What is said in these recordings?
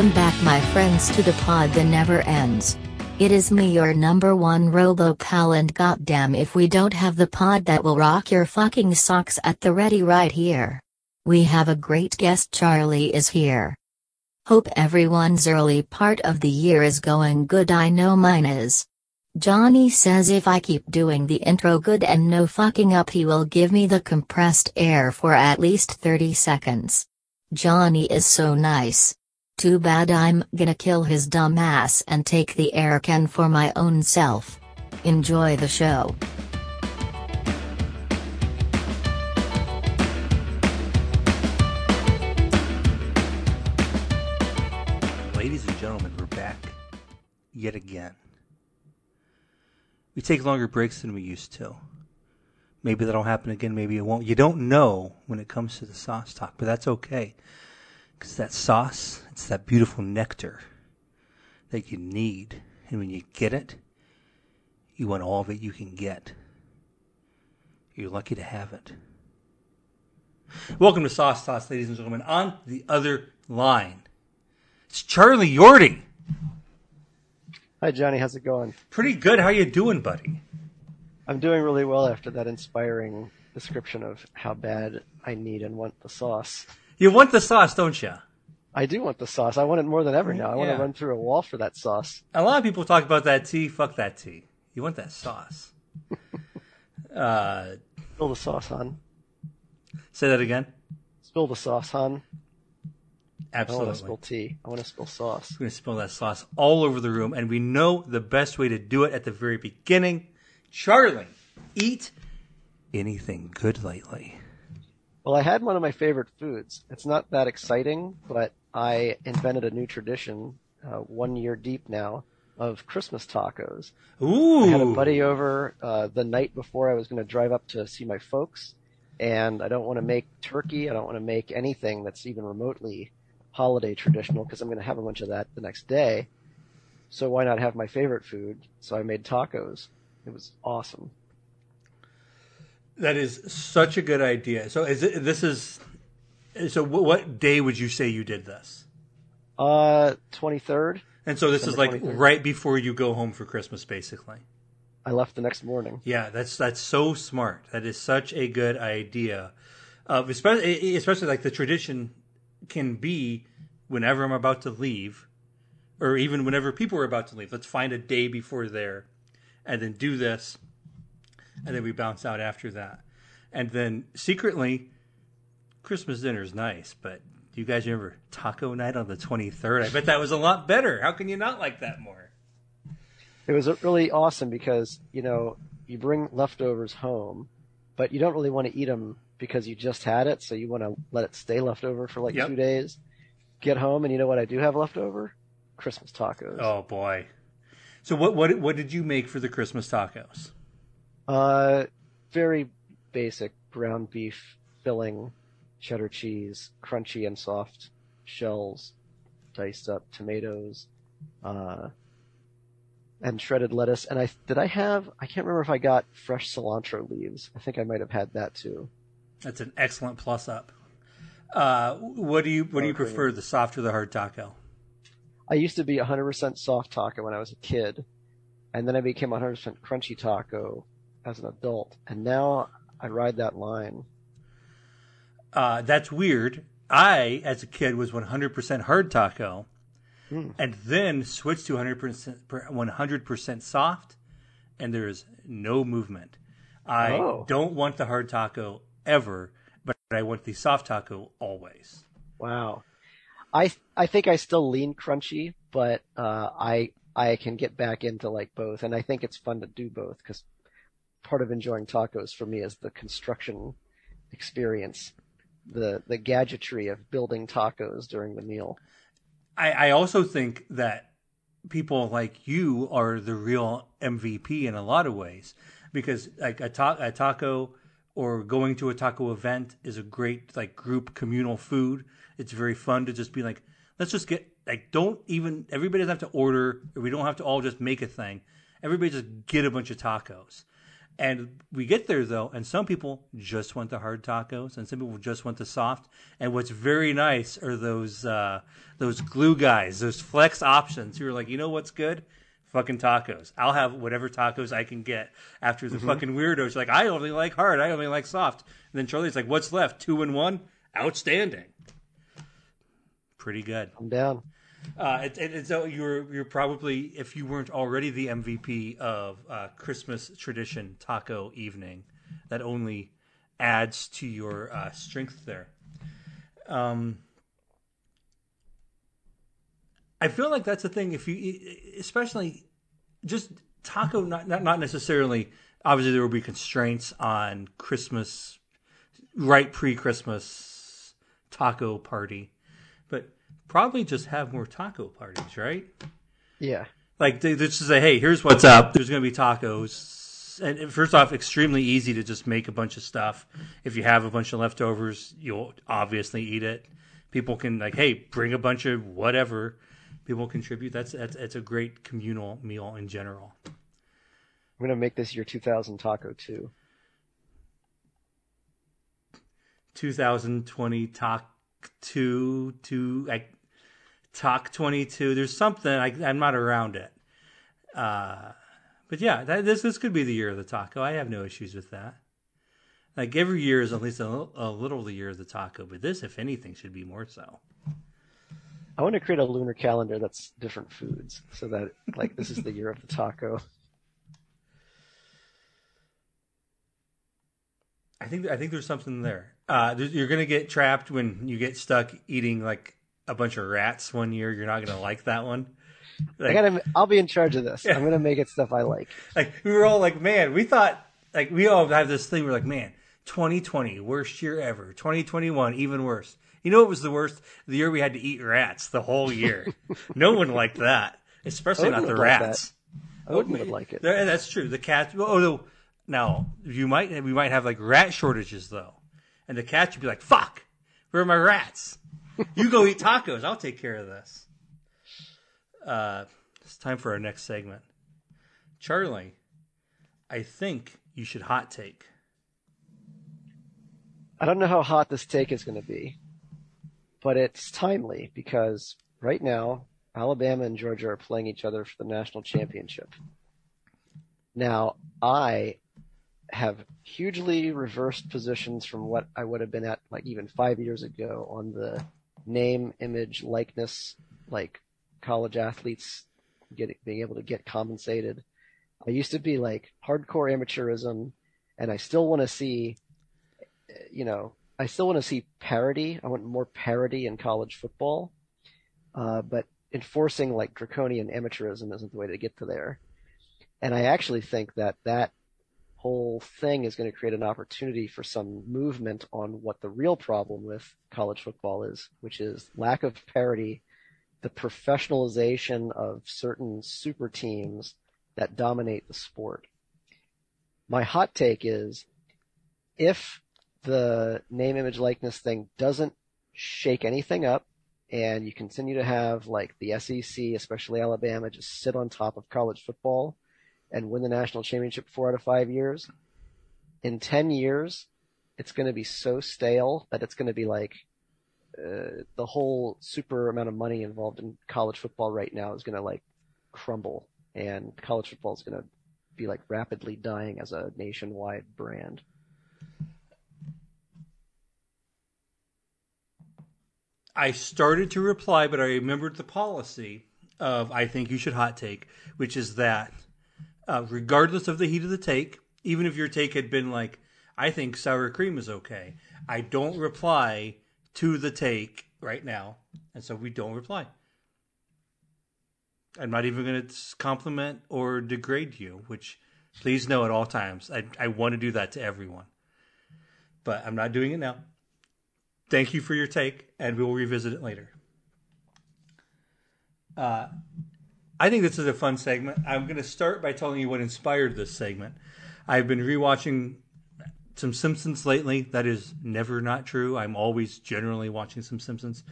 Welcome back, my friends, to the pod that never ends. It is me, your number one robo pal, and goddamn if we don't have the pod that will rock your fucking socks at the ready right here. We have a great guest, Charlie is here. Hope everyone's early part of the year is going good, I know mine is. Johnny says if I keep doing the intro good and no fucking up, he will give me the compressed air for at least 30 seconds. Johnny is so nice. Too bad I'm gonna kill his dumb ass and take the air can for my own self. Enjoy the show. Ladies and gentlemen, we're back yet again. We take longer breaks than we used to. Maybe that'll happen again, maybe it won't. You don't know when it comes to the sauce talk, but that's okay. Because that sauce, it's that beautiful nectar that you need. And when you get it, you want all of it you can get. You're lucky to have it. Welcome to Sauce Toss, ladies and gentlemen. On the other line, it's Charlie Yordy. Hi Johnny, how's it going? Pretty good. How you doing, buddy? I'm doing really well after that inspiring description of how bad I need and want the sauce. You want the sauce, don't you? I do want the sauce. I want it more than ever now. I want Yeah. to run through a wall for that sauce. A lot of people talk about that tea. Fuck that tea. You want that sauce. uh, Spill the sauce, hon. say that again. Spill the sauce, hon. Absolutely. I want to spill tea. I want to spill sauce. We're going to spill that sauce all over the room, and we know the best way to do it at the very beginning. Charlie, eat anything good lately. Well, I had one of my favorite foods. It's not that exciting, but I invented a new tradition, uh, one year deep now, of Christmas tacos. Ooh. I had a buddy over uh, the night before I was going to drive up to see my folks, and I don't want to make turkey. I don't want to make anything that's even remotely holiday traditional because I'm going to have a bunch of that the next day. So why not have my favorite food? So I made tacos. It was awesome. That is such a good idea. So is it, this is so wh- what day would you say you did this? Uh, 23rd. And so this is like 23rd. right before you go home for Christmas basically. I left the next morning. Yeah, that's that's so smart. That is such a good idea. Uh, especially, especially like the tradition can be whenever I'm about to leave, or even whenever people are about to leave. Let's find a day before there, and then do this, and then we bounce out after that, and then secretly, Christmas dinner is nice, but do you guys remember taco night on the 23rd? I bet that was a lot better. How can you not like that more? It was really awesome because, you know, you bring leftovers home, but you don't really want to eat them because you just had it, so you want to let it stay leftover for like Yep. two days. Get home, and you know what I do have leftover? Christmas tacos. Oh boy. So what what what did you make for the Christmas tacos? Uh, very basic ground beef filling, cheddar cheese, crunchy and soft shells, diced up tomatoes, uh, and shredded lettuce. And I did I have I can't remember if I got fresh cilantro leaves. I think I might have had that too. That's an excellent plus up. Uh, what do you what do you prefer, the soft or the hard taco? I used to be 100% soft taco when I was a kid, and then I became 100% crunchy taco as an adult, and now I ride that line. Uh, that's weird. I, as a kid, was 100% hard taco, Hmm. and then switched to 100% 100% soft, and there is no movement. I Oh. don't want the hard taco ever, but I want the soft taco always. Wow. I I think I still lean crunchy, but uh, I I can get back into like both, and I think it's fun to do both because part of enjoying tacos for me is the construction experience, the the gadgetry of building tacos during the meal. I, I also think that people like you are the real MVP in a lot of ways because like a, ta- a taco or going to a taco event is a great like group communal food. It's very fun to just be like, let's just get like don't even everybody doesn't have to order or we don't have to all just make a thing. Everybody just get a bunch of tacos. And we get there though, and some people just want the hard tacos, and some people just want the soft. And what's very nice are those uh, those glue guys, those flex options. Who are like, you know what's good? Fucking tacos. I'll have whatever tacos I can get. After the mm-hmm. fucking weirdos like, I only like hard, I only like soft. And then Charlie's like, what's left? Two and one. Outstanding. Pretty good. I'm down. Uh, it, it, so you're you're probably if you weren't already the MVP of uh, Christmas tradition taco evening, that only adds to your uh, strength there. Um, I feel like that's the thing. If you, especially, just taco, not not, not necessarily. Obviously, there will be constraints on Christmas, right pre-Christmas taco party, probably just have more taco parties, right? Yeah. Like they, just say, hey, here's what's up. There's going to be tacos. And first off, extremely easy to just make a bunch of stuff. If you have a bunch of leftovers, you'll obviously eat it. People can like, hey, bring a bunch of whatever. People contribute. That's that's it's a great communal meal in general. I'm gonna make this your 2000 taco too. 2020 taco two two like Talk 22. There's something I, am not around it. Uh, but yeah, that, this this could be the year of the taco. I have no issues with that. Like every year is at least a, a little the year of the taco, but this, if anything, should be more so. I want to create a lunar calendar that's different foods, so that like this is the year of the taco. I think I think there's something there. Uh, you're gonna get trapped when you get stuck eating like a bunch of rats one year, you're not gonna like that one. Like, I gotta, I'll be in charge of this. Yeah. I'm gonna make it stuff I like. Like we were all like, man, we thought like we all have this thing. We're like, man, 2020 worst year ever. 2021 even worse. You know what was the worst? The year we had to eat rats the whole year. no one liked that, especially not the rats. Like Odin would like it. That's true. The cats. Oh, now you might we might have like rat shortages though, and the cats would be like, "Fuck, where are my rats?" You go eat tacos. I'll take care of this. Uh, it's time for our next segment. Charlie, I think you should hot take. I don't know how hot this take is going to be, but it's timely because right now Alabama and Georgia are playing each other for the national championship. Now, I have hugely reversed positions from what I would have been at like even five years ago on the name, image, likeness, like college athletes getting being able to get compensated. I used to be like hardcore amateurism, and I still want to see, you know, I still want to see parity. I want more parity in college football, uh, but enforcing like draconian amateurism isn't the way to get to there. And I actually think that that whole thing is going to create an opportunity for some movement on what the real problem with college football is, which is lack of parity, the professionalization of certain super teams that dominate the sport. My hot take is if the name, image, likeness thing doesn't shake anything up and you continue to have like the SEC, especially Alabama, just sit on top of college football and win the national championship four out of five years, in 10 years, it's going to be so stale that it's going to be like uh, the whole super amount of money involved in college football right now is going to like crumble, and college football is going to be like rapidly dying as a nationwide brand. I started to reply, but I remembered the policy of I think you should hot take, which is that uh, regardless of the heat of the take, even if your take had been like, I think sour cream is okay, I don't reply to the take right now. And so we don't reply. I'm not even going to compliment or degrade you, which please know at all times. I, I want to do that to everyone. But I'm not doing it now. Thank you for your take, and we will revisit it later. Uh, I think this is a fun segment. I'm going to start by telling you what inspired this segment. I've been rewatching some Simpsons lately. That is never not true. I'm always generally watching some Simpsons.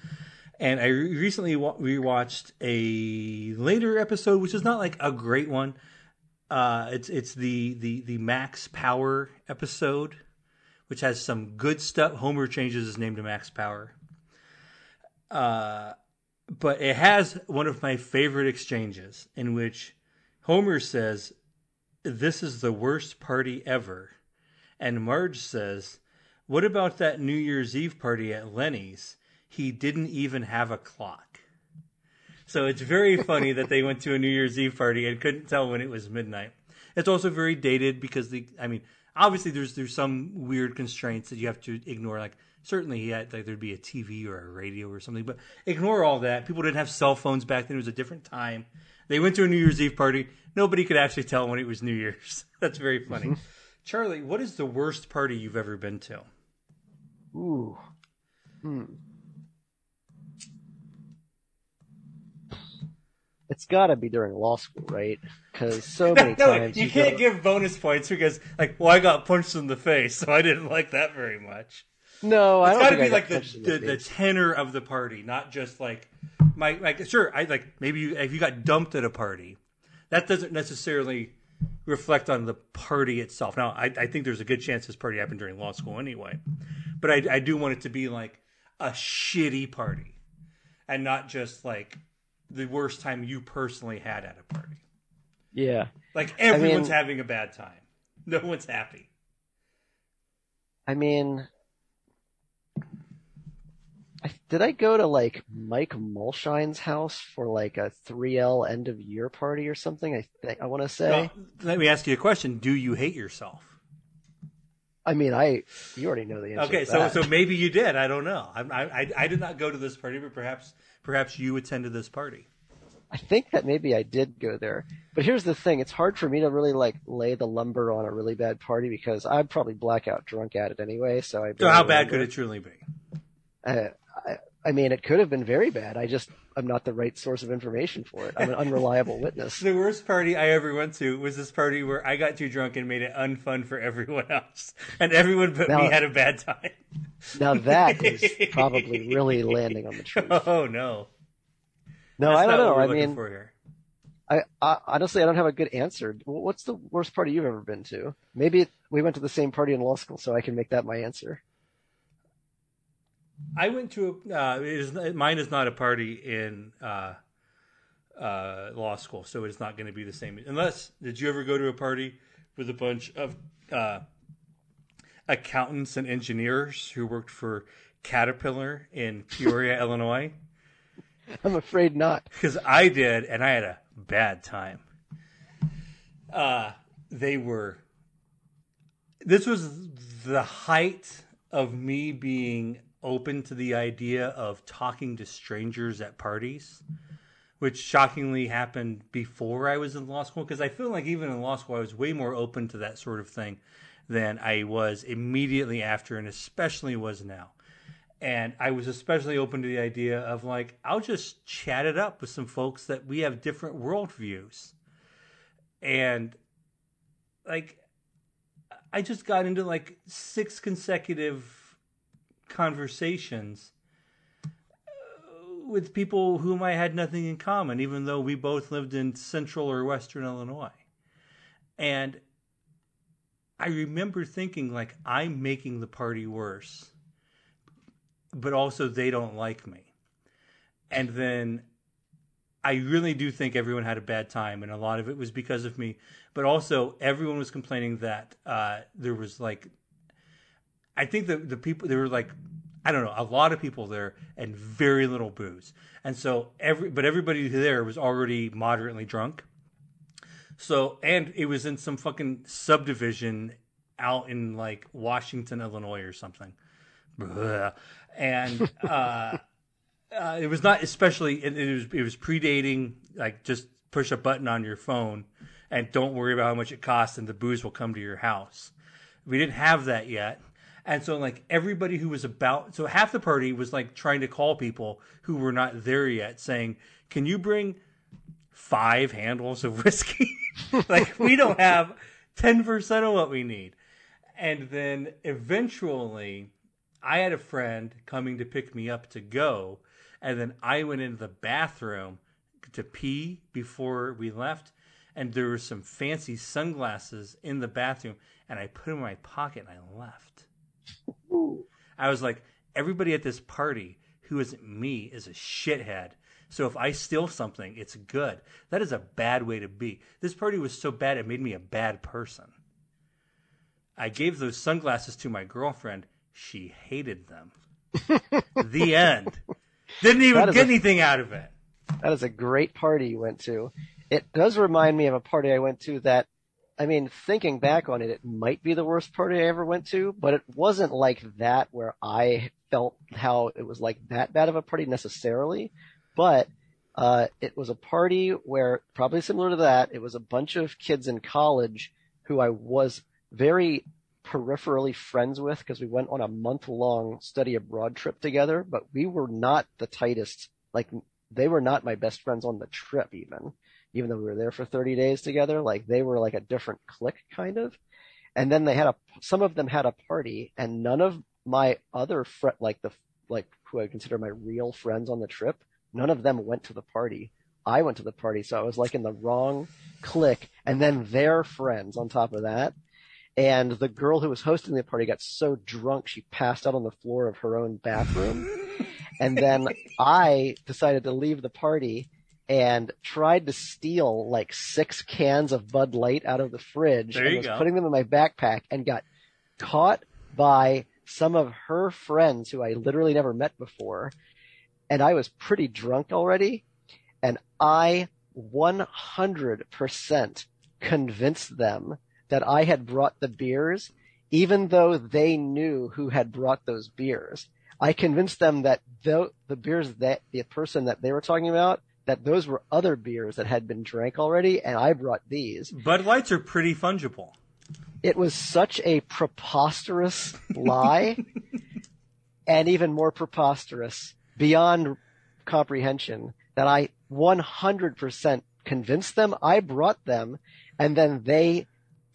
And I recently rewatched a later episode, which is not like a great one, Uh, it's it's the the the Max Power episode, which has some good stuff. Homer changes his name to Max Power. Uh, but it has one of my favorite exchanges in which Homer says, "This is the worst party ever," and Marge says, "What about that New Year's Eve party at Lenny's? He didn't even have a clock." So it's very funny that they went to a New Year's Eve party and couldn't tell when it was midnight. It's also very dated because the I mean, obviously there's there's some weird constraints that you have to ignore. Like certainly had like there'd be a TV or a radio or something, but ignore all that. People didn't have cell phones back then. It was a different time. They went to a New Year's Eve party. Nobody could actually tell when it was New Year's. That's very funny. Charlie, what is the worst party you've ever been to? Ooh. Hmm. It's got to be during law school, right? Because so many no, times you, can't go- give bonus points because, like, well, I got punched in the face, so I didn't like that very much. No, I It's don't got to be like the, the, the tenor of the party, not just like my like. Sure, I like maybe you, if you got dumped at a party, that doesn't necessarily reflect on the party itself. Now, I, I think there's a good chance this party happened during law school anyway, but I, I do want it to be like a shitty party, and not just like the worst time you personally had at a party. Yeah. Like everyone's mean- having a bad time, no one's happy. I mean, I, did I go to like Mike Mulshine's house for like a 3L end of year party or something? I think I want to say. Well, let me ask you a question: Do you hate yourself? I mean, I you already know the answer. Okay, so so maybe you did. I don't know. I, I I did not go to this party, but perhaps perhaps you attended this party. I think that maybe I did go there. But here's the thing: it's hard for me to really like lay the lumber on a really bad party because I'd probably blackout drunk at it anyway. So I. So how bad could it truly be? Uh, I, mean, it could have been very bad. I just I'm not the right source of information for it. I'm an unreliable witness. The worst party I ever went to was this party where I got too drunk and made it unfun for everyone else, and everyone but me had a bad time. Now that is probably really landing on the truth. Oh no! No, That's I don't know. what we're I mean, for here. I, I honestly I don't have a good answer. What's the worst party you've ever been to? Maybe it, we went to the same party in law school, so I can make that my answer. I went to a, uh, is, mine is not a party in uh, uh, law school, so it's not going to be the same. Unless, did you ever go to a party with a bunch of uh, accountants and engineers who worked for Caterpillar in Peoria, Illinois? I'm afraid not. Because I did, and I had a bad time. Uh, they were. This was the height of me being open to the idea of talking to strangers at parties, which shockingly happened before I was in law school. Because I feel like even in law school, I was way more open to that sort of thing than I was immediately after, and especially was now and I was especially open to the idea of like I'll just chat it up with some folks that we have different worldviews, and like I just got into like six consecutive conversations uh, with people whom I had nothing in common, even though we both lived in central or western Illinois, and I remember thinking like I'm making the party worse but also they don't like me. And then I really do think everyone had a bad time, and a lot of it was because of me. But also, everyone was complaining that uh, there was like, I think the the people there were like, I don't know, a lot of people there and very little booze, and so every but everybody there was already moderately drunk. So and it was in some fucking subdivision out in like Washington, Illinois, or something. And uh, uh, it was not especially. It, it was it was predating like just push a button on your phone and don't worry about how much it costs, and the booze will come to your house. We didn't have that yet. And so, like everybody who was about, so half the party was like trying to call people who were not there yet, saying, "Can you bring five handles of whiskey? like we don't have ten percent of what we need." And then eventually, I had a friend coming to pick me up to go, and then I went into the bathroom to pee before we left, and there were some fancy sunglasses in the bathroom, and I put them in my pocket and I left. I was like, everybody at this party who isn't me is a shithead. So if I steal something, it's good. That is a bad way to be. This party was so bad it made me a bad person. I gave those sunglasses to my girlfriend. She hated them. the end. Didn't even get a, anything out of it. That is a great party you went to. It does remind me of a party I went to that, I mean, thinking back on it, it might be the worst party I ever went to, but it wasn't like that where I felt how it was like that bad of a party necessarily. But uh, it was a party where, probably similar to that, it was a bunch of kids in college who I was very peripherally friends with because we went on a month long study abroad trip together, but we were not the tightest. Like they were not my best friends on the trip even, even though we were there for 30 days together. Like they were like a different clique kind of. And then they had a, some of them had a party and none of my other friend, like the, like who I consider my real friends on the trip, none of them went to the party. I went to the party. So I was like in the wrong clique and then their friends on top of that. And the girl who was hosting the party got so drunk she passed out on the floor of her own bathroom. and then I decided to leave the party and tried to steal like six cans of Bud Light out of the fridge there and was go. putting them in my backpack and got caught by some of her friends who I literally never met before. And I was pretty drunk already. And I 100% convinced them that I had brought the beers, even though they knew who had brought those beers. I convinced them that the, the beers that the person that they were talking about, that those were other beers that had been drank already, and I brought these. Bud Lights are pretty fungible. It was such a preposterous lie, and even more preposterous, beyond comprehension, that I 100% convinced them I brought them, and then they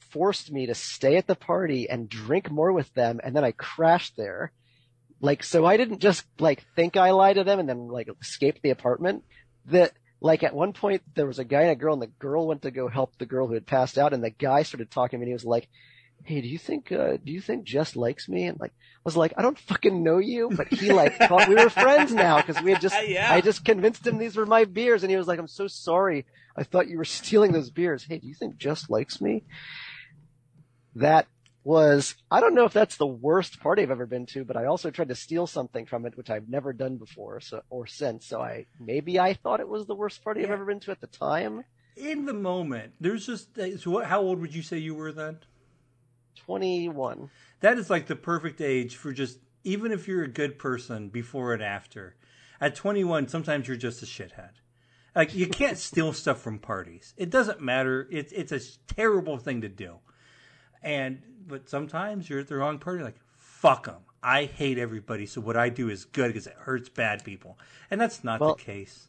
forced me to stay at the party and drink more with them, and then I crashed there. Like, so I didn't just like think I lied to them and then like escape the apartment. That like at one point there was a guy and a girl, and the girl went to go help the girl who had passed out, and the guy started talking to me, and he was like, "Hey, do you think uh, do you think Jess likes me?" And like I was like, "I don't fucking know you," but he like thought we were friends now because we had just yeah. I just convinced him these were my beers, and he was like, "I'm so sorry, I thought you were stealing those beers." Hey, do you think Jess likes me? that was I don't know if that's the worst party I've ever been to, but I also tried to steal something from it, which I've never done before, so or since. So I maybe I thought it was the worst party yeah. I've ever been to at the time. In the moment, there's just uh, so what? How old would you say you were then? Twenty one. That is like the perfect age for just even if you're a good person before and after. At 21, sometimes you're just a shithead. Like you can't steal stuff from parties. It doesn't matter. It's it's a terrible thing to do. And but sometimes you're at the wrong party. Like fuck them. I hate everybody. So what I do is good because it hurts bad people, and that's not well, the case.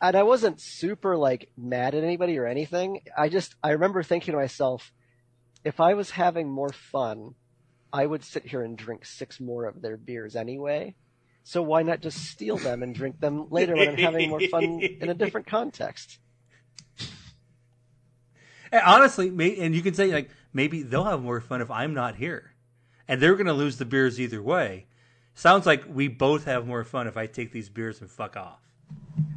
And I wasn't super like mad at anybody or anything. I just I remember thinking to myself, if I was having more fun, I would sit here and drink six more of their beers anyway. So why not just steal them and drink them later when I'm having more fun in a different context? honestly, me and you can say like maybe they'll have more fun if I'm not here, and they're going to lose the beers either way. Sounds like we both have more fun if I take these beers and fuck off.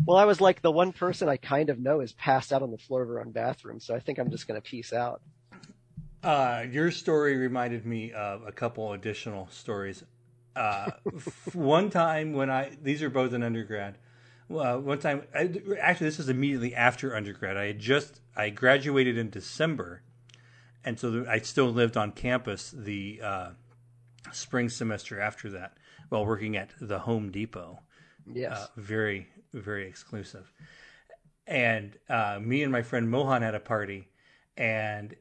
Well, I was like the one person I kind of know is passed out on the floor of her own bathroom, so I think I'm just going to peace out. Uh, your story reminded me of a couple additional stories. Uh, one time when I these are both in undergrad. Uh, one time, I, actually, this is immediately after undergrad. I had just I graduated in December, and so I still lived on campus the uh, spring semester after that, while working at the Home Depot. Yes, uh, very very exclusive. And uh, me and my friend Mohan had a party, and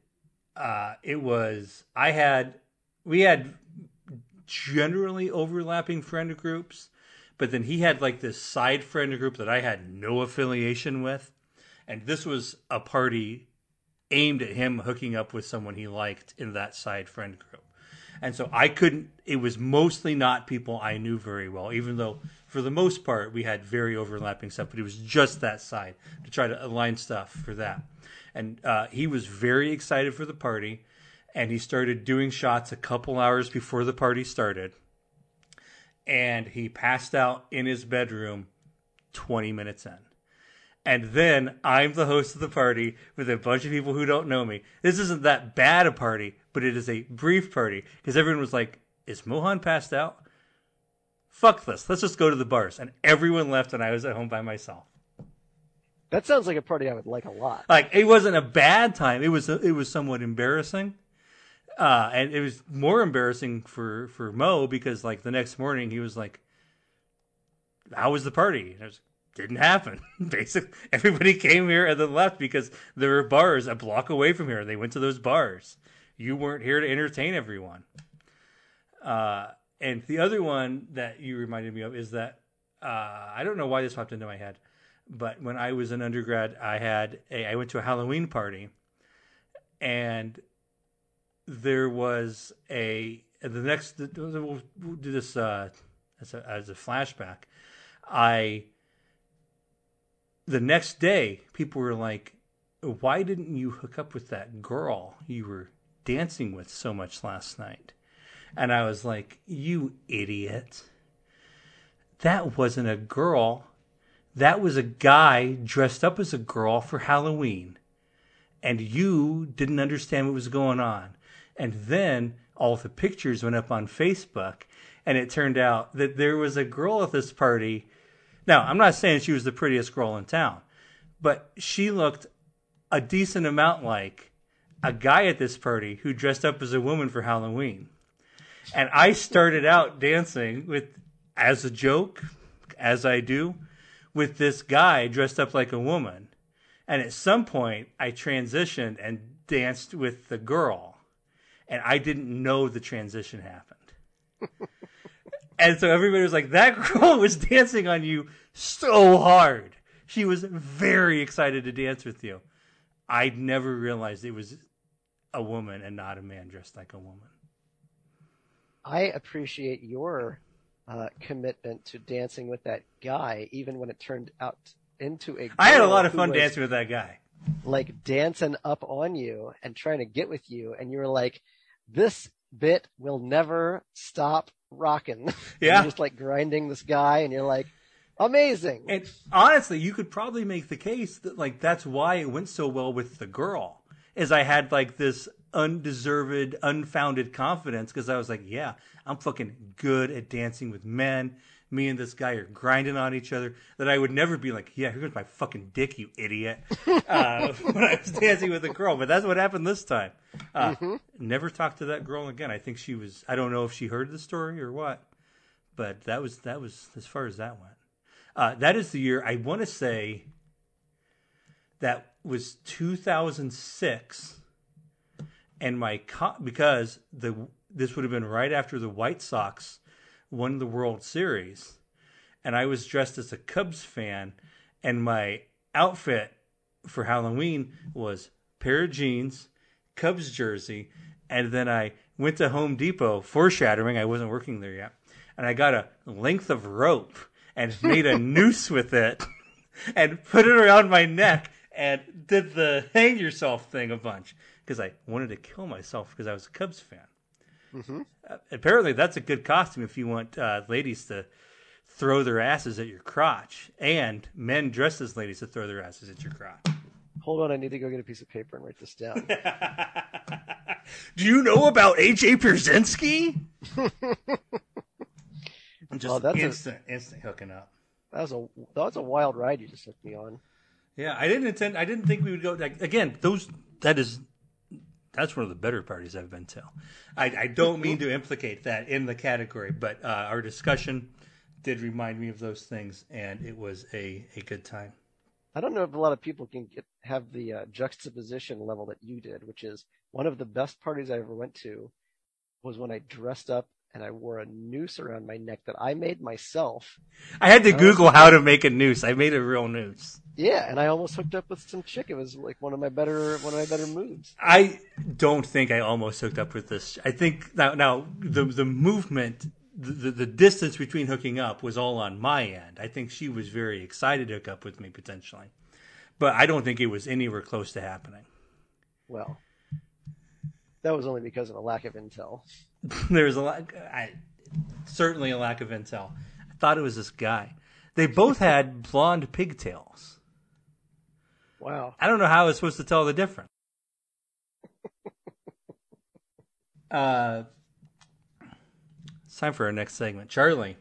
uh, it was I had we had generally overlapping friend groups but then he had like this side friend group that I had no affiliation with. And this was a party aimed at him hooking up with someone he liked in that side friend group. And so I couldn't, it was mostly not people I knew very well, even though for the most part we had very overlapping stuff, but it was just that side to try to align stuff for that. and uh, he was very excited for the party, and he started doing shots a couple hours before the party started, and he passed out in his bedroom 20 minutes in. And then I'm the host of the party with a bunch of people who don't know me. This isn't that bad a party, but it is a brief party because everyone was like, Is Mohan passed out? Fuck this. Let's just go to the bars. And everyone left, and I was at home by myself. That sounds like a party I would like a lot. Like it wasn't a bad time. It was it was somewhat embarrassing, uh, and it was more embarrassing for for Mo because like the next morning he was like, "How was the party?" And I was didn't happen. Basically, everybody came here and then left because there were bars a block away from here. They went to those bars. You weren't here to entertain everyone. Uh, and the other one that you reminded me of is that uh, I don't know why this popped into my head, but when I was an undergrad, I had a I went to a Halloween party, and there was a the next we'll do this uh, as a, as a flashback. I the next day, people were like, "Why didn't you hook up with that girl you were dancing with so much last night?" And I was like, "You idiot! That wasn't a girl. That was a guy dressed up as a girl for Halloween, and you didn't understand what was going on." And then all the pictures went up on Facebook, and it turned out that there was a girl at this party now, I'm not saying she was the prettiest girl in town, but she looked a decent amount like a guy at this party who dressed up as a woman for Halloween. And I started out dancing with, as a joke, as I do, with this guy dressed up like a woman. And at some point, I transitioned and danced with the girl. And I didn't know the transition happened. And so everybody was like, that girl was dancing on you so hard. She was very excited to dance with you. I never realized it was a woman and not a man dressed like a woman. I appreciate your uh, commitment to dancing with that guy, even when it turned out into a. I had a lot of fun dancing with that guy. Like dancing up on you and trying to get with you, and you were like, "This bit will never stop rocking. Yeah. just like grinding this guy and you're like, amazing. And honestly, you could probably make the case that like that's why it went so well with the girl. Is I had like this undeserved, unfounded confidence because I was like, yeah, I'm fucking good at dancing with men. Me and this guy are grinding on each other. That I would never be like, yeah, here's my fucking dick, you idiot. Uh, when I was dancing with a girl, but that's what happened this time. Uh, mm-hmm. Never talked to that girl again. I think she was. I don't know if she heard the story or what, but that was that was as far as that went. Uh, that is the year I want to say. That was 2006, and my co- because the this would have been right after the White Sox won the World Series, and I was dressed as a Cubs fan, and my outfit for Halloween was pair of jeans, Cubs jersey, and then I went to Home Depot, foreshadowing I wasn't working there yet, and I got a length of rope and made a noose with it and put it around my neck and did the hang yourself thing a bunch because I wanted to kill myself because I was a Cubs fan. Mm-hmm. Uh, apparently, that's a good costume if you want uh, ladies to throw their asses at your crotch, and men dressed as ladies to throw their asses at your crotch. Hold on, I need to go get a piece of paper and write this down. Do you know about H.A. Pierzynski? just oh, that's instant, a, instant hooking up. That was a that was a wild ride you just took me on. Yeah, I didn't intend. I didn't think we would go. Like, again, those that is that's one of the better parties I've been to. I, I don't mean to implicate that in the category, but uh, our discussion did remind me of those things, and it was a, a good time. I don't know if a lot of people can get, have the uh, juxtaposition level that you did, which is one of the best parties I ever went to was when I dressed up and I wore a noose around my neck that I made myself. I had to Google how to make a noose. I made a real noose. Yeah, and I almost hooked up with some chick. It was like one of my better one of my better moves. I don't think I almost hooked up with this. I think now now the the movement the, the distance between hooking up was all on my end. I think she was very excited to hook up with me potentially. but I don't think it was anywhere close to happening. Well, that was only because of a lack of intel. there was a lot, I, certainly a lack of intel. I thought it was this guy. They both had blonde pigtails. Wow. I don't know how I was supposed to tell the difference. uh, it's time for our next segment. Charlie,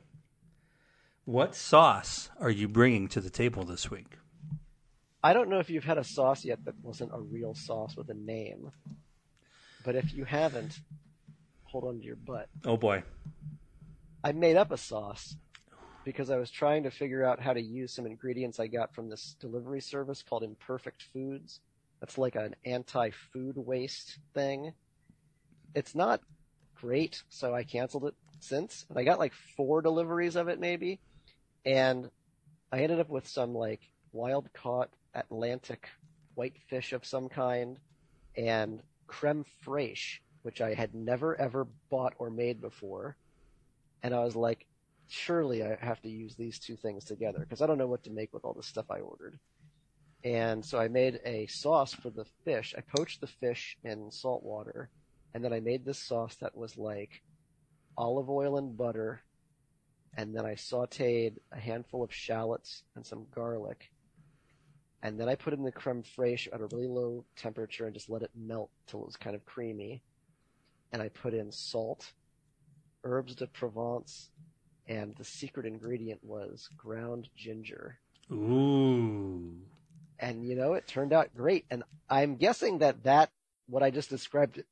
what sauce are you bringing to the table this week? I don't know if you've had a sauce yet that wasn't a real sauce with a name. But if you haven't, hold on to your butt. Oh boy. I made up a sauce because I was trying to figure out how to use some ingredients I got from this delivery service called Imperfect Foods. That's like an anti-food waste thing. It's not great, so I canceled it since. And I got like four deliveries of it maybe. And I ended up with some like wild caught Atlantic whitefish of some kind and creme fraiche, which I had never ever bought or made before. And I was like, surely I have to use these two things together because I don't know what to make with all the stuff I ordered. And so I made a sauce for the fish. I poached the fish in salt water, and then I made this sauce that was like olive oil and butter, and then I sauteed a handful of shallots and some garlic, and then I put in the creme fraiche at a really low temperature and just let it melt till it was kind of creamy. And I put in salt, herbes de Provence, and the secret ingredient was ground ginger. Ooh. And you know, it turned out great. And I'm guessing that that, what I just described,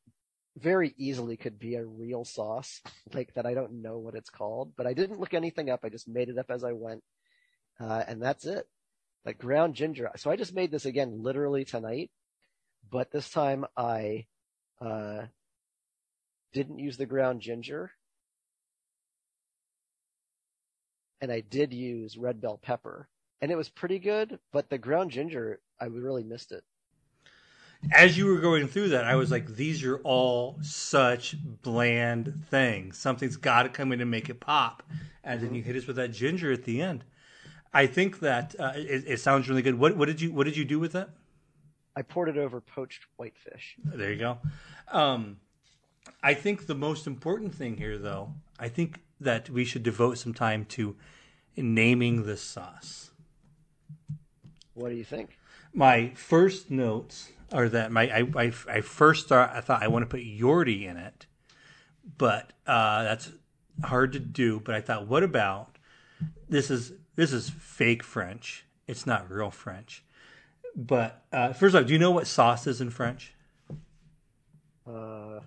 very easily could be a real sauce, like that I don't know what it's called, but I didn't look anything up. I just made it up as I went. Uh, and that's it. Like ground ginger. So I just made this again literally tonight, but this time I, uh, didn't use the ground ginger. And I did use red bell pepper and it was pretty good, but the ground ginger, I really missed it. As you were going through that, I was like, these are all such bland things. Something's got to come in and make it pop. And then you hit us with that ginger at the end. I think that uh, it, it, sounds really good. What, what did you What did you do with that? I poured it over poached whitefish. There you go. Um, I think the most important thing here, though, I think that we should devote some time to naming this sauce. What do you think? My first notes are that my I, I, I first thought I thought I want to put Yordi in it, but uh, that's hard to do. But I thought, what about this is this is fake French. It's not real French. But uh, first off, do you know what sauce is in French? Uh,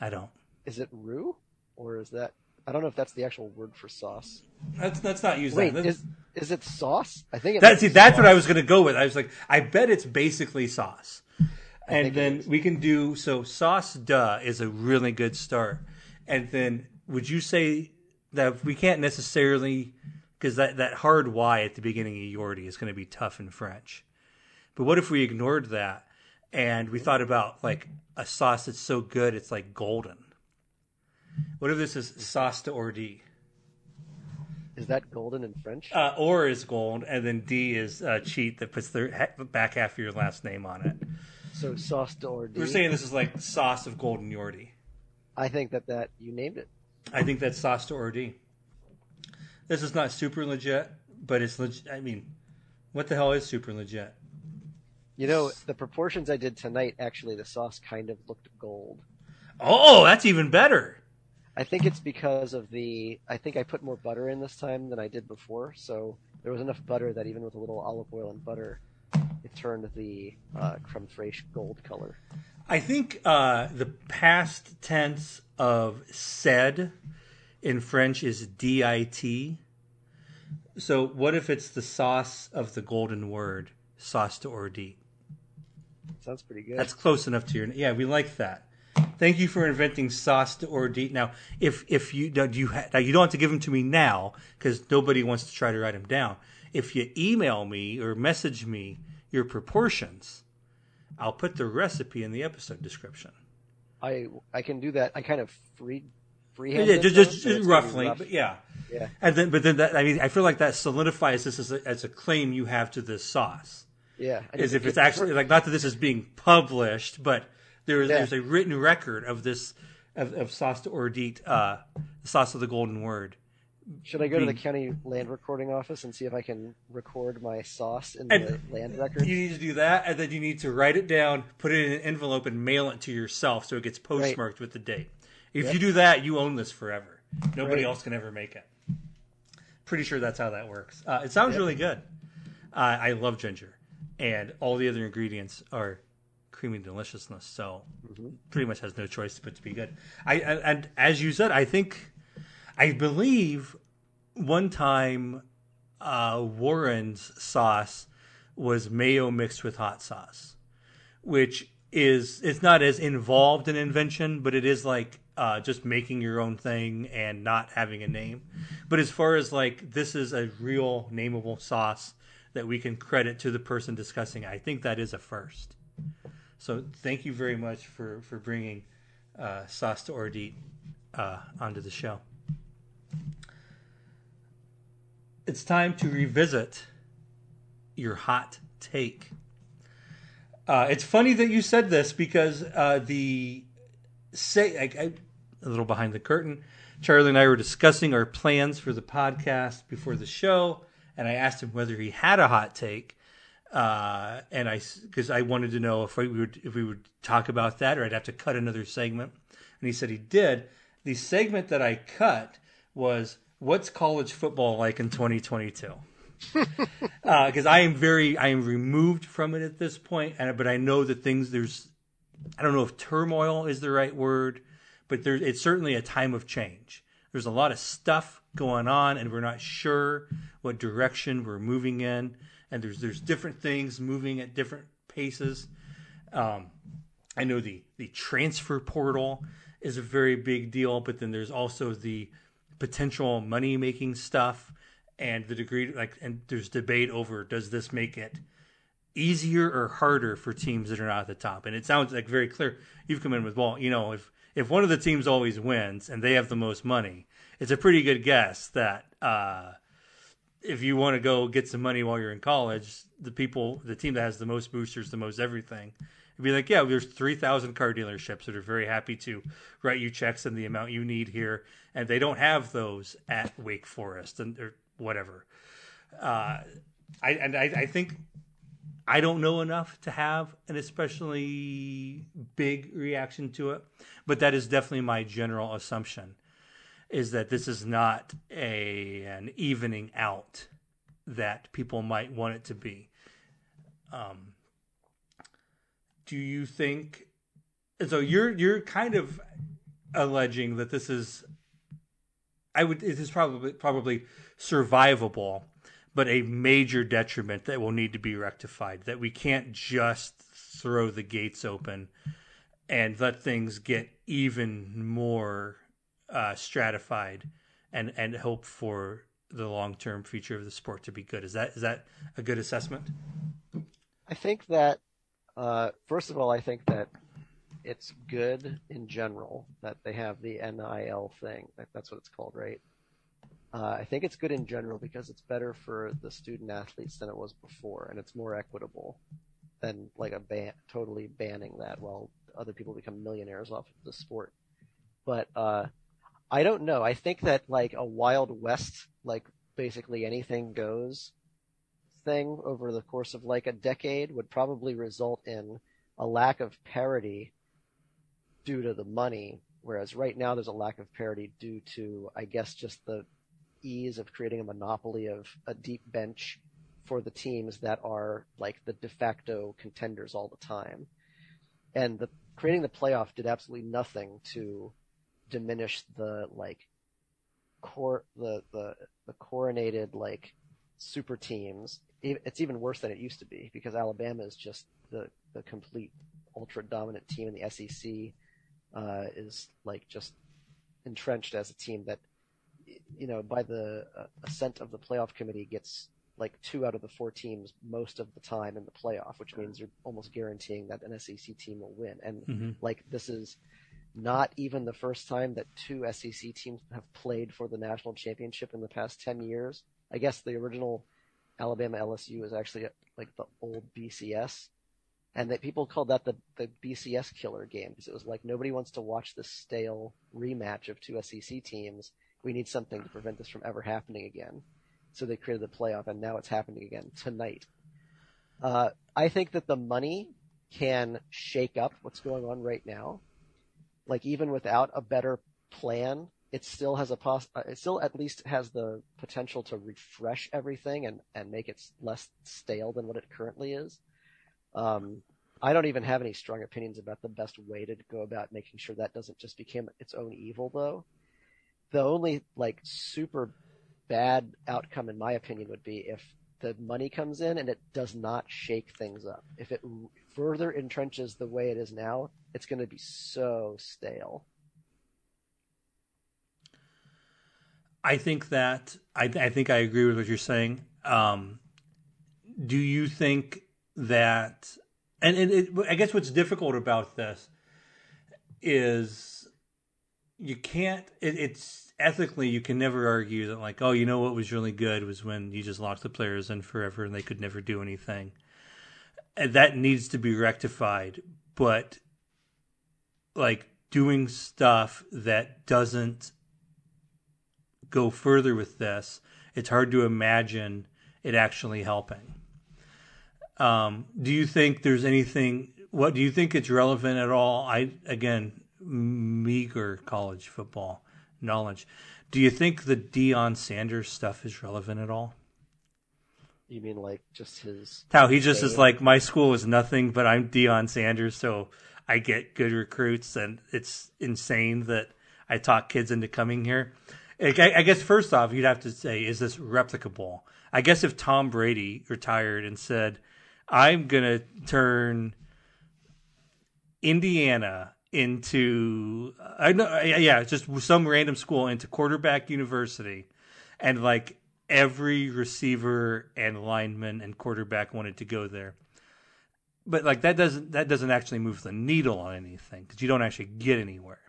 I don't. Is it roux or is that? I don't know if that's the actual word for sauce. That's that's not used. Wait, that. is is it sauce? I think it That, see, that's sauce. what I was going to go with. I was like, I bet it's basically sauce. And then we can do so. Sauce duh is a really good start. And then would you say that we can't necessarily because that that hard Y at the beginning of Yordi is going to be tough in French. But what if we ignored that and we thought about like a sauce that's so good it's like golden? What if this is sauce to ordi? Is that golden in French? Uh, or is gold, and then D is uh, cheat that puts the back half of your last name on it. so sauce d'ordi. We're saying this is like sauce of golden Yordi. I think that that you named it. I think that's sauce to ordi. This is not super legit, but it's legit. I mean, what the hell is super legit? You know, the proportions I did tonight, actually, the sauce kind of looked gold. Oh, that's even better. I think it's because of the. I think I put more butter in this time than I did before, so there was enough butter that even with a little olive oil and butter, it turned the uh, creme fraiche gold color. I think uh, the past tense of said in French is dit. So what if it's the sauce of the golden word, sauce to ordi? Sounds pretty good. That's close enough to your. Yeah, we like that. Thank you for inventing sauce to ordi. Now, if if you do you ha, now you don't have to give them to me now because nobody wants to try to write them down. If you email me or message me your proportions, I'll put the recipe in the episode description. I I can do that. I kind of free Yeah, freehand. just, just, just be roughly, rough. but yeah. Yeah. And then, but then that I mean, I feel like that solidifies this as a, as a claim you have to this sauce. Yeah, is if it's actually like not that this is being published, but there is Yeah. there's a written record of this of, of sauce to ordite, uh, the sauce of the golden word. Should I go to the county land recording office and see if I can record my sauce in And the land records? You need to do that, and then you need to write it down, put it in an envelope, and mail it to yourself so it gets postmarked with the date. If Yep. you do that, you own this forever. Nobody Right. else can ever make it. Pretty sure that's how that works. Uh, it sounds really good. Uh, I love ginger, and all the other ingredients are creamy deliciousness. So pretty much has no choice but to be good. I and, and as you said, I think, I believe, one time, uh, Warren's sauce was mayo mixed with hot sauce, which is it's not as involved an invention, but it is like uh, just making your own thing and not having a name. But as far as like this is a real nameable sauce that we can credit to the person discussing, I think that is a first. So thank you very much for for bringing uh, sauce to ordite uh, onto the show. It's time to revisit your hot take. Uh, it's funny that you said this because uh, the say I, I, a little behind the curtain. Charlie and I were discussing our plans for the podcast before the show, and I asked him whether he had a hot take, uh, and I because I wanted to know if we would if we would talk about that or I'd have to cut another segment, and he said he did. The segment that I cut was what's college football like in 2022 because I am very I am removed from it at this point, and but I know that things there's I don't know if turmoil is the right word, but there it's certainly a time of change. There's a lot of stuff going on, and we're not sure what direction we're moving in, and there's there's different things moving at different paces. Um, I know the the transfer portal is a very big deal, but then there's also the potential money making stuff and the degree like and there's debate over does this make it easier or harder for teams that are not at the top and it sounds like very clear you've come in with well you know if if one of the teams always wins and they have the most money it's a pretty good guess that uh if you want to go get some money while you're in college the people the team that has the most boosters the most everything It'd be like, yeah, there's 3,000 car dealerships that are very happy to write you checks and the amount you need here, and they don't have those at Wake Forest and or whatever. Uh, I and I, I think I don't know enough to have an especially big reaction to it, but that is definitely my general assumption is that this is not a an evening out that people might want it to be. Um, do you think so you're you're kind of alleging that this is I would it is probably probably survivable but a major detriment that will need to be rectified that we can't just throw the gates open and let things get even more uh, stratified and and hope for the long-term future of the sport to be good is that is that a good assessment I think that, uh, first of all, I think that it's good in general that they have the NIL thing. That's what it's called, right? Uh, I think it's good in general because it's better for the student athletes than it was before, and it's more equitable than like a ban, totally banning that while other people become millionaires off of the sport. But uh, I don't know. I think that like a Wild West, like basically anything goes thing over the course of like a decade would probably result in a lack of parity due to the money, whereas right now there's a lack of parity due to, I guess, just the ease of creating a monopoly of a deep bench for the teams that are like the de facto contenders all the time. And the creating the playoff did absolutely nothing to diminish the like core the the the coronated like super teams. It's even worse than it used to be because Alabama is just the the complete ultra dominant team in the SEC uh, is like just entrenched as a team that you know by the uh, assent of the playoff committee gets like two out of the four teams most of the time in the playoff, which means you're almost guaranteeing that an SEC team will win. And Mhm. like this is not even the first time that two SEC teams have played for the national championship in the past 10 years. I guess the original Alabama LSU is actually like the old BCS, and that people called that the the BCS killer game because it was like nobody wants to watch this stale rematch of two SEC teams. We need something to prevent this from ever happening again. So they created the playoff, and now it's happening again tonight. Uh, I think that the money can shake up what's going on right now. Like even without a better plan, it still has a poss- uh, it still at least has the potential to refresh everything and, and make it less stale than what it currently is. Um, I don't even have any strong opinions about the best way to go about making sure that doesn't just become its own evil though. The only like super bad outcome in my opinion would be if the money comes in and it does not shake things up. If it further entrenches the way it is now, it's going to be so stale. I think that I, I think I agree with what you're saying. Um, do you think that, and, and it, I guess what's difficult about this is you can't. It, it's ethically you can never argue that like, oh, you know what was really good was when you just locked the players in forever and they could never do anything. And that needs to be rectified, but like doing stuff that doesn't go further with this, it's hard to imagine it actually helping. Um, do you think there's anything? What do you think it's relevant at all? I again meager college football knowledge. Do you think the Deion Sanders stuff is relevant at all? You mean like just his how he just is like my school is nothing, but I'm Deion Sanders, so I get good recruits, and it's insane that I talk kids into coming here. I guess first off, you'd have to say, is this replicable? I guess if Tom Brady retired and said, I'm to turn Indiana into, I know, yeah, just some random school into quarterback university, and like every receiver and lineman and quarterback wanted to go there. But like that doesn't that doesn't actually move the needle on anything because you don't actually get anywhere,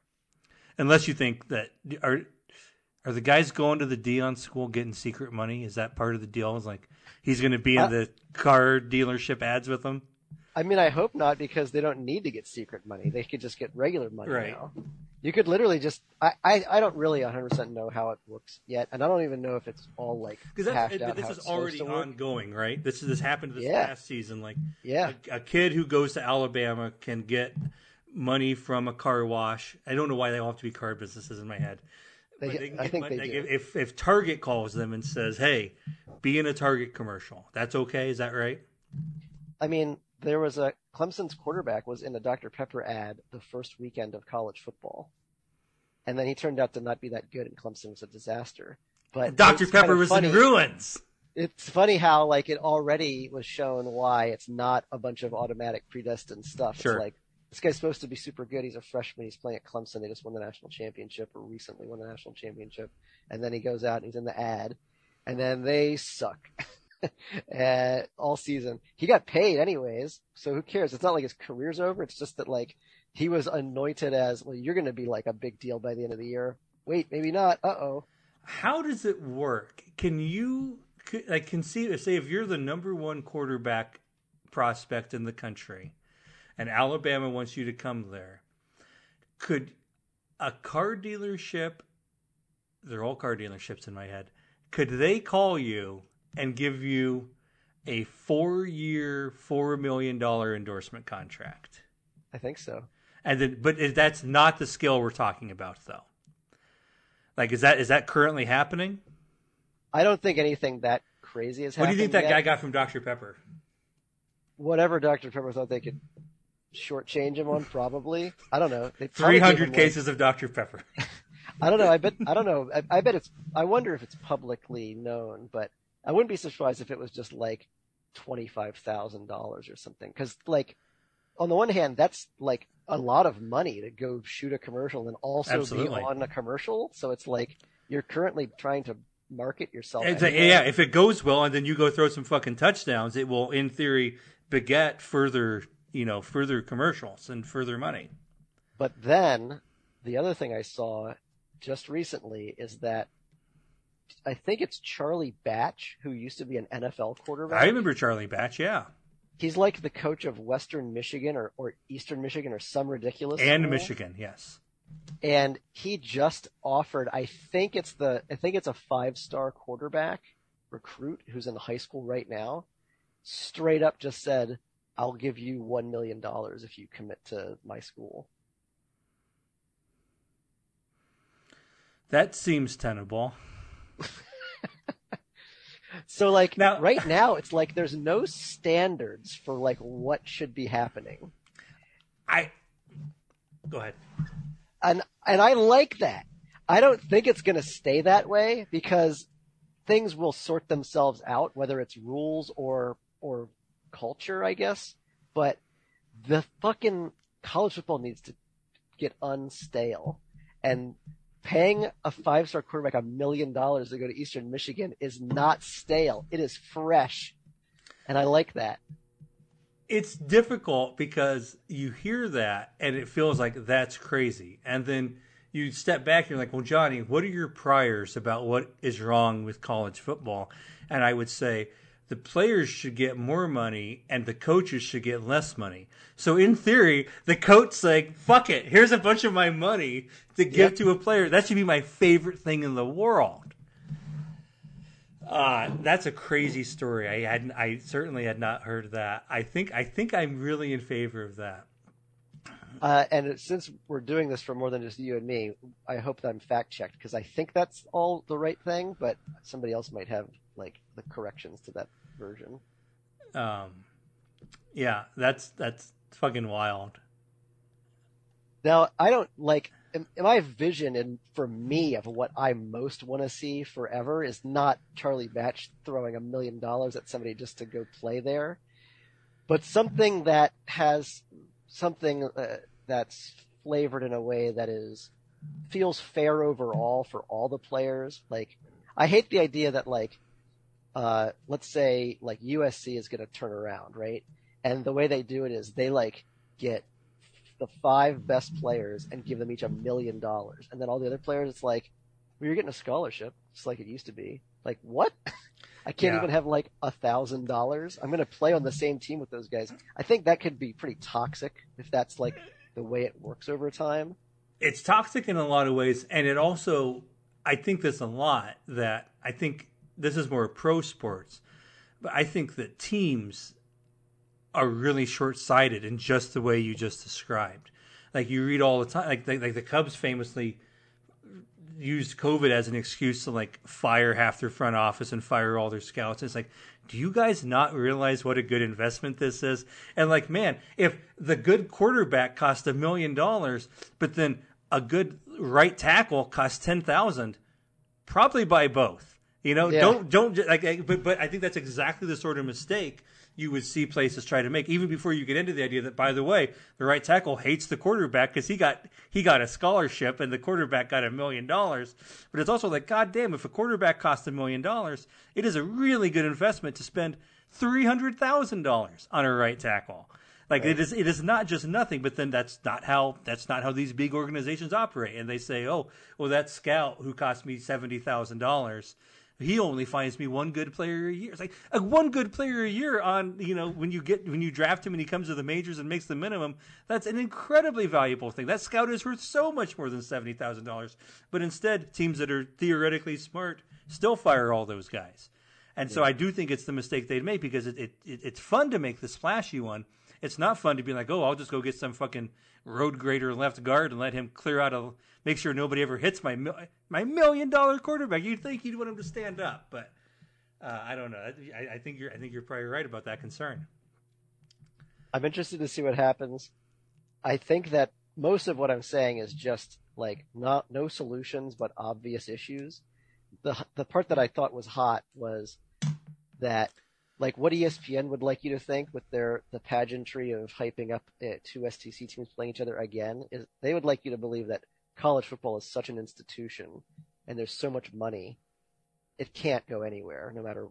unless you think that are are the guys going to the Deion school getting secret money? Is that part of the deal? Is like he's going to be in uh, the car dealership ads with them? I mean, I hope not because they don't need to get secret money. They could just get regular money right. now. You could literally just. I, I, I don't really 100 percent know how it works yet, and I don't even know if it's all like out. This is already ongoing, right? This this happened this yeah. past season. Like, yeah, a, a kid who goes to Alabama can get money from a car wash. I don't know why they all have to be car businesses in my head. They, they I think they do. If if Target calls them and says, "Hey, be in a Target commercial," that's okay. Is that right? I mean, there was a Clemson's quarterback was in a Dr Pepper ad the first weekend of college football, and then he turned out to not be that good, and Clemson was a disaster. But Dr Pepper was funny. in ruins. It's funny how like it already was shown why it's not a bunch of automatic predestined stuff. Sure. It's like this guy's supposed to be super good. He's a freshman. He's playing at Clemson. They just won the national championship or recently won the national championship. And then he goes out and he's in the ad and then they suck. uh, all season. He got paid anyways, so who cares? It's not like his career's over. It's just that like he was anointed as well. You're going to be like a big deal by the end of the year. Wait, maybe not. Uh oh. How does it work? Can you like conceive? Say if you're the number one quarterback prospect in the country, and Alabama wants you to come there, could a car dealership, they're all car dealerships in my head, could they call you and give you a four year, $4 million endorsement contract? I think so. And then, but that's not the skill we're talking about, though. Like, is that is that currently happening? I don't think anything that crazy is happening. What do you think that yet. guy got from Dr. Pepper? Whatever Dr. Pepper thought they could shortchange him on probably. I don't know. Three hundred cases of Dr Pepper. I don't know. I bet. I don't know. I, I, bet it's. I wonder if it's publicly known, but I wouldn't be surprised if it was just like twenty five thousand dollars or something. Because like, on the one hand, that's like a lot of money to go shoot a commercial and also Absolutely. be on a commercial. So it's like you're currently trying to market yourself. Anyway. yeah, if it goes well and then you go throw some fucking touchdowns, it will, in theory, beget further you know, further commercials and further money. But then the other thing I saw just recently is that I think it's Charlie Batch who used to be an NFL quarterback. I remember Charlie Batch, yeah, He's like the coach of Western Michigan or, or Eastern Michigan or some ridiculous and school. Michigan, yes. and he just offered i think it's the i think it's a five star quarterback recruit who's in high school right now straight up just said i'll give you one million dollars if you commit to my school That seems tenable. so like Now- right now it's like there's no standards for like what should be happening I go ahead. and and I like that. I don't think it's going to stay that way because things will sort themselves out, whether it's rules or or culture, I guess. But the fucking college football needs to get unstale, and paying a five star quarterback a million dollars to go to Eastern Michigan is not stale. It is fresh, and I like that. it's difficult because you hear that and it feels like that's crazy. And then you step back and you're like, well, Johnny, what are your priors about what is wrong with college football? And I would say the players should get more money and the coaches should get less money. So in theory, the coach like, fuck it, here's a bunch of my money to give Yep. to a player. That should be my favorite thing in the world. Uh, that's a crazy story. I hadn't, I certainly had not heard that. I think, I think I'm really in favor of that. Uh, and since we're doing this for more than just you and me, I hope that I'm fact checked because I think that's all the right thing, but somebody else might have like the corrections to that version. Um, yeah, that's that's fucking wild. Now, I don't like my vision and for me of what I most want to see forever is not Charlie Batch throwing a million dollars at somebody just to go play there, but something that has something uh, that's flavored in a way that is feels fair overall for all the players. Like, I hate the idea that like, uh, let's say like USC is going to turn around, right? And the way they do it is they like get the five best players and give them each a million dollars. And then all the other players, it's like, well, you're getting a scholarship, just like it used to be. Like, what? I can't Yeah. even have like a thousand dollars. I'm going to play on the same team with those guys. I think that could be pretty toxic if that's like the way it works over time. It's toxic in a lot of ways, and it also, I think there's a lot that I think this is more pro sports, but I think that teams are really short sighted in just the way you just described. Like you read all the time, like like, like the Cubs famously used COVID as an excuse to like fire half their front office and fire all their scouts. And it's like, do you guys not realize what a good investment this is? And like, man, if the good quarterback cost a million dollars, but then a good right tackle costs ten thousand, probably buy both. You know, Yeah. don't don't like. But but I think that's exactly the sort of mistake you would see places try to make, even before you get into the idea that, by the way, the right tackle hates the quarterback because he got he got a scholarship and the quarterback got a million dollars. But it's also like, god damn, if a quarterback costs a million dollars, it is a really good investment to spend three hundred thousand dollars on a right tackle. Like it is, it is not just nothing. But then that's not how that's not how these big organizations operate. And they say, oh, well, that scout who cost me seventy thousand dollars, he only finds me one good player a year. It's like a one good player a year on you know when you get when you draft him and he comes to the majors and makes the minimum. That's an incredibly valuable thing. That scout is worth so much more than seventy thousand dollars. But instead, teams that are theoretically smart still fire all those guys. And so I do think it's the mistake they'd make because it, it, it it's fun to make the splashy one. It's not fun to be like, oh, I'll just go get some fucking road grader left guard and let him clear out a make sure nobody ever hits my my million dollar quarterback. You'd think you'd want him to stand up, but uh, I don't know. I, I think you're I think you're probably right about that concern. I'm interested to see what happens. I think that most of what I'm saying is just like not no solutions but obvious issues. The the part that I thought was hot was that like what ESPN would like you to think with their the pageantry of hyping up uh, two SEC teams playing each other again is they would like you to believe that college football is such an institution and there's so much money it can't go anywhere no matter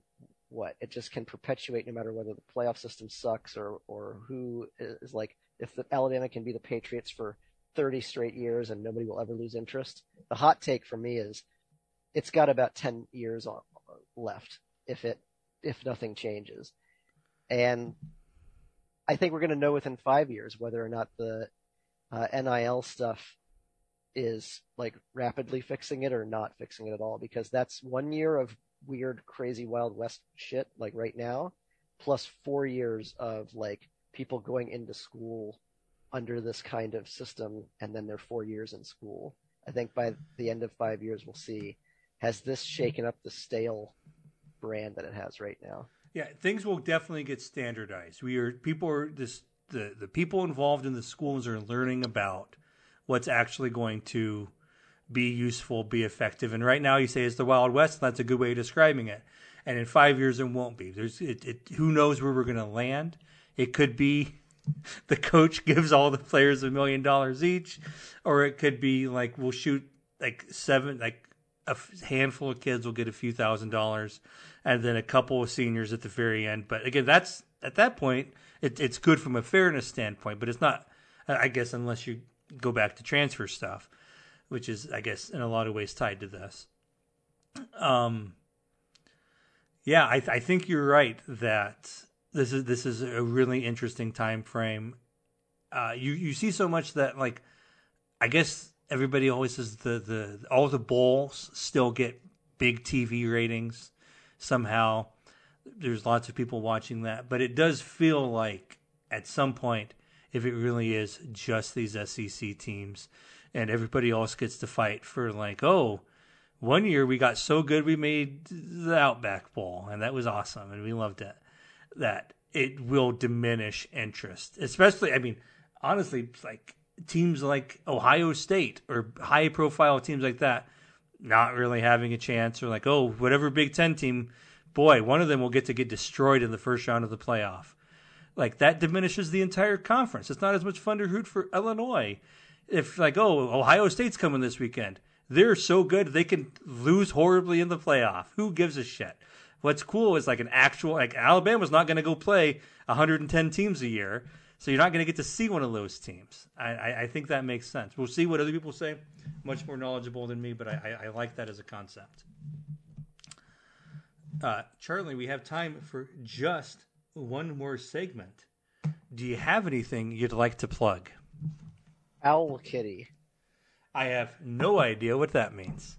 what it just can perpetuate no matter whether the playoff system sucks or or who is like if the Alabama can be the Patriots for 30 straight years and nobody will ever lose interest. The hot take for me is it's got about 10 years on, left if it if nothing changes. And I think we're going to know within five years whether or not the uh, NIL stuff is like rapidly fixing it or not fixing it at all because that's one year of weird, crazy Wild West shit like right now, plus four years of like people going into school under this kind of system and then they're four years in school. I think by the end of five years we'll see has this shaken up the stale brand that it has right now. Yeah, things will definitely get standardized. We are people are this the the people involved in the schools are learning about what's actually going to be useful, be effective. And right now, you say it's the Wild West. And that's a good way of describing it. And in five years, it won't be. There's it, it who knows where we're going to land. It could be the coach gives all the players a million dollars each, or it could be like we'll shoot like seven like a handful of kids will get a few thousand dollars, and then a couple of seniors at the very end. But again, that's at that point, it, it's good from a fairness standpoint, but it's not. I guess unless you go back to transfer stuff, which is I guess in a lot of ways tied to this. Um. Yeah, I, I think you're right that this is this is a really interesting time frame. Uh, you you see so much that like, I guess everybody always says the the all the bowls still get big TV ratings somehow. There's lots of people watching that, but it does feel like at some point, if it really is just these SEC teams, and everybody else gets to fight for like, oh, one year we got so good we made the Outback Bowl, and that was awesome, and we loved it. That it will diminish interest, especially. I mean, honestly, like teams like Ohio State or high profile teams like that not really having a chance or like, oh, whatever Big Ten team, boy, one of them will get to get destroyed in the first round of the playoff. Like that diminishes the entire conference. It's not as much fun to root for Illinois. If like, oh, Ohio State's coming this weekend. They're so good they can lose horribly in the playoff. Who gives a shit? What's cool is like an actual like Alabama's not going to go play 110 teams a year. So you're not going to get to see one of those teams. I, I, I, think that makes sense. We'll see what other people say. Much more knowledgeable than me, but I, I, I like that as a concept. Uh, Charlie, we have time for just one more segment. Do you have anything you'd like to plug? Owl Kitty. I have no idea what that means.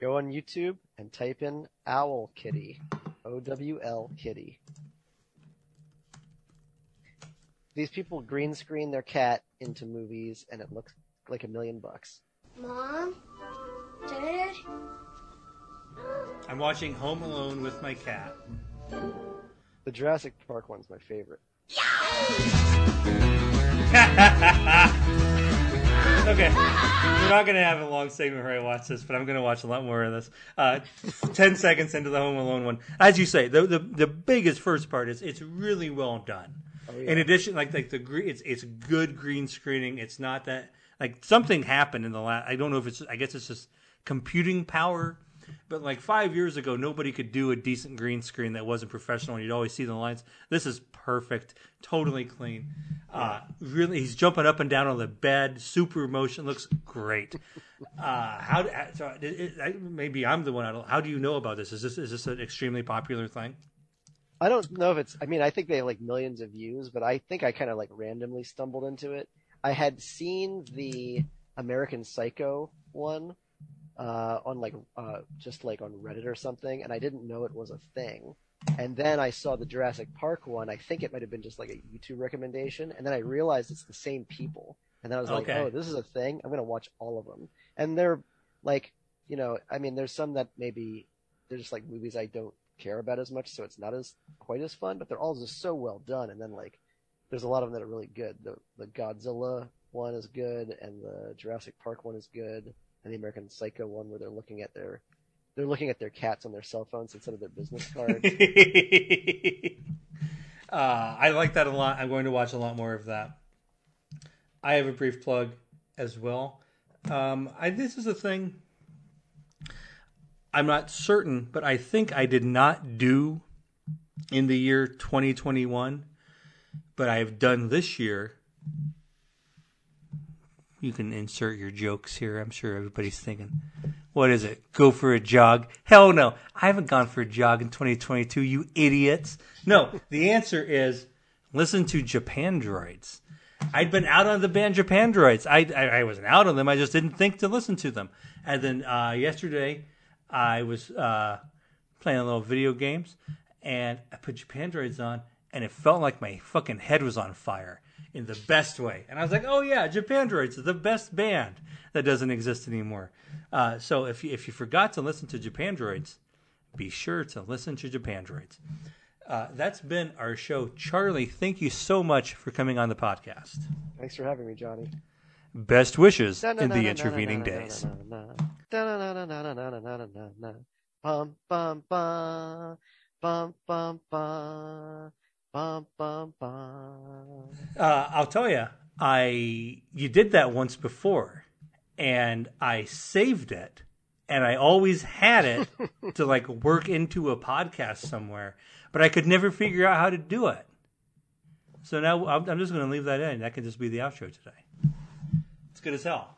Go on YouTube and type in Owl Kitty. O W L Kitty. These people green screen their cat into movies, and it looks like a million bucks. Mom, Dad. I'm watching Home Alone with my cat. The Jurassic Park one's my favorite. okay, we're not gonna have a long segment where I watch this, but I'm gonna watch a lot more of this. Uh, Ten seconds into the Home Alone one, as you say, the the the biggest first part is it's really well done. Oh, yeah. In addition, like like the green, it's it's good green screening. It's not that like something happened in the last. I don't know if it's. I guess it's just computing power. But like five years ago, nobody could do a decent green screen that wasn't professional, and you'd always see the lines. This is perfect, totally clean. Uh, really, he's jumping up and down on the bed, super motion, looks great. Uh, how? So it, it, maybe I'm the one. I don't. How do you know about this? Is this is this an extremely popular thing? I don't know if it's. I mean, I think they have like millions of views, but I think I kind of like randomly stumbled into it. I had seen the American Psycho one uh, on like uh, just like on Reddit or something, and I didn't know it was a thing. And then I saw the Jurassic Park one. I think it might have been just like a YouTube recommendation, and then I realized it's the same people. And then I was okay. like, oh, this is a thing. I'm gonna watch all of them. And they're like, you know, I mean, there's some that maybe they're just like movies I don't care about as much, so it's not as quite as fun. But they're all just so well done, and then like there's a lot of them that are really good. The the Godzilla one is good, and the Jurassic Park one is good, and the American Psycho one where they're looking at their they're looking at their cats on their cell phones instead of their business cards. uh, I like that a lot. I'm going to watch a lot more of that. I have a brief plug as well. Um, I, this is a thing I'm not certain, but I think I did not do in the year 2021, but I have done this year. You can insert your jokes here. I'm sure everybody's thinking, What is it? Go for a jog? Hell no. I haven't gone for a jog in 2022, you idiots. No, the answer is listen to Japandroids. I'd been out on the band Japandroids. I, I, I wasn't out on them. I just didn't think to listen to them. And then uh, yesterday, I was uh, playing a little video games, and I put Japandroids on, and it felt like my fucking head was on fire in the best way. And I was like, oh yeah, Japandroids is the best band that doesn't exist anymore. Uh, so if you, if you forgot to listen to Japandroids, be sure to listen to Japandroids. Uh, that's been our show. Charlie, thank you so much for coming on the podcast. Thanks for having me, Johnny. Best wishes in the intervening days. Bum bum bum bum bum bum bum bum bum. Uh, I'll tell you, I you did that once before, and I saved it, and I always had it to like work into a podcast somewhere, but I could never figure out how to do it. So now I'm, I'm just going to leave that in. That can just be the outro today. It's good as hell.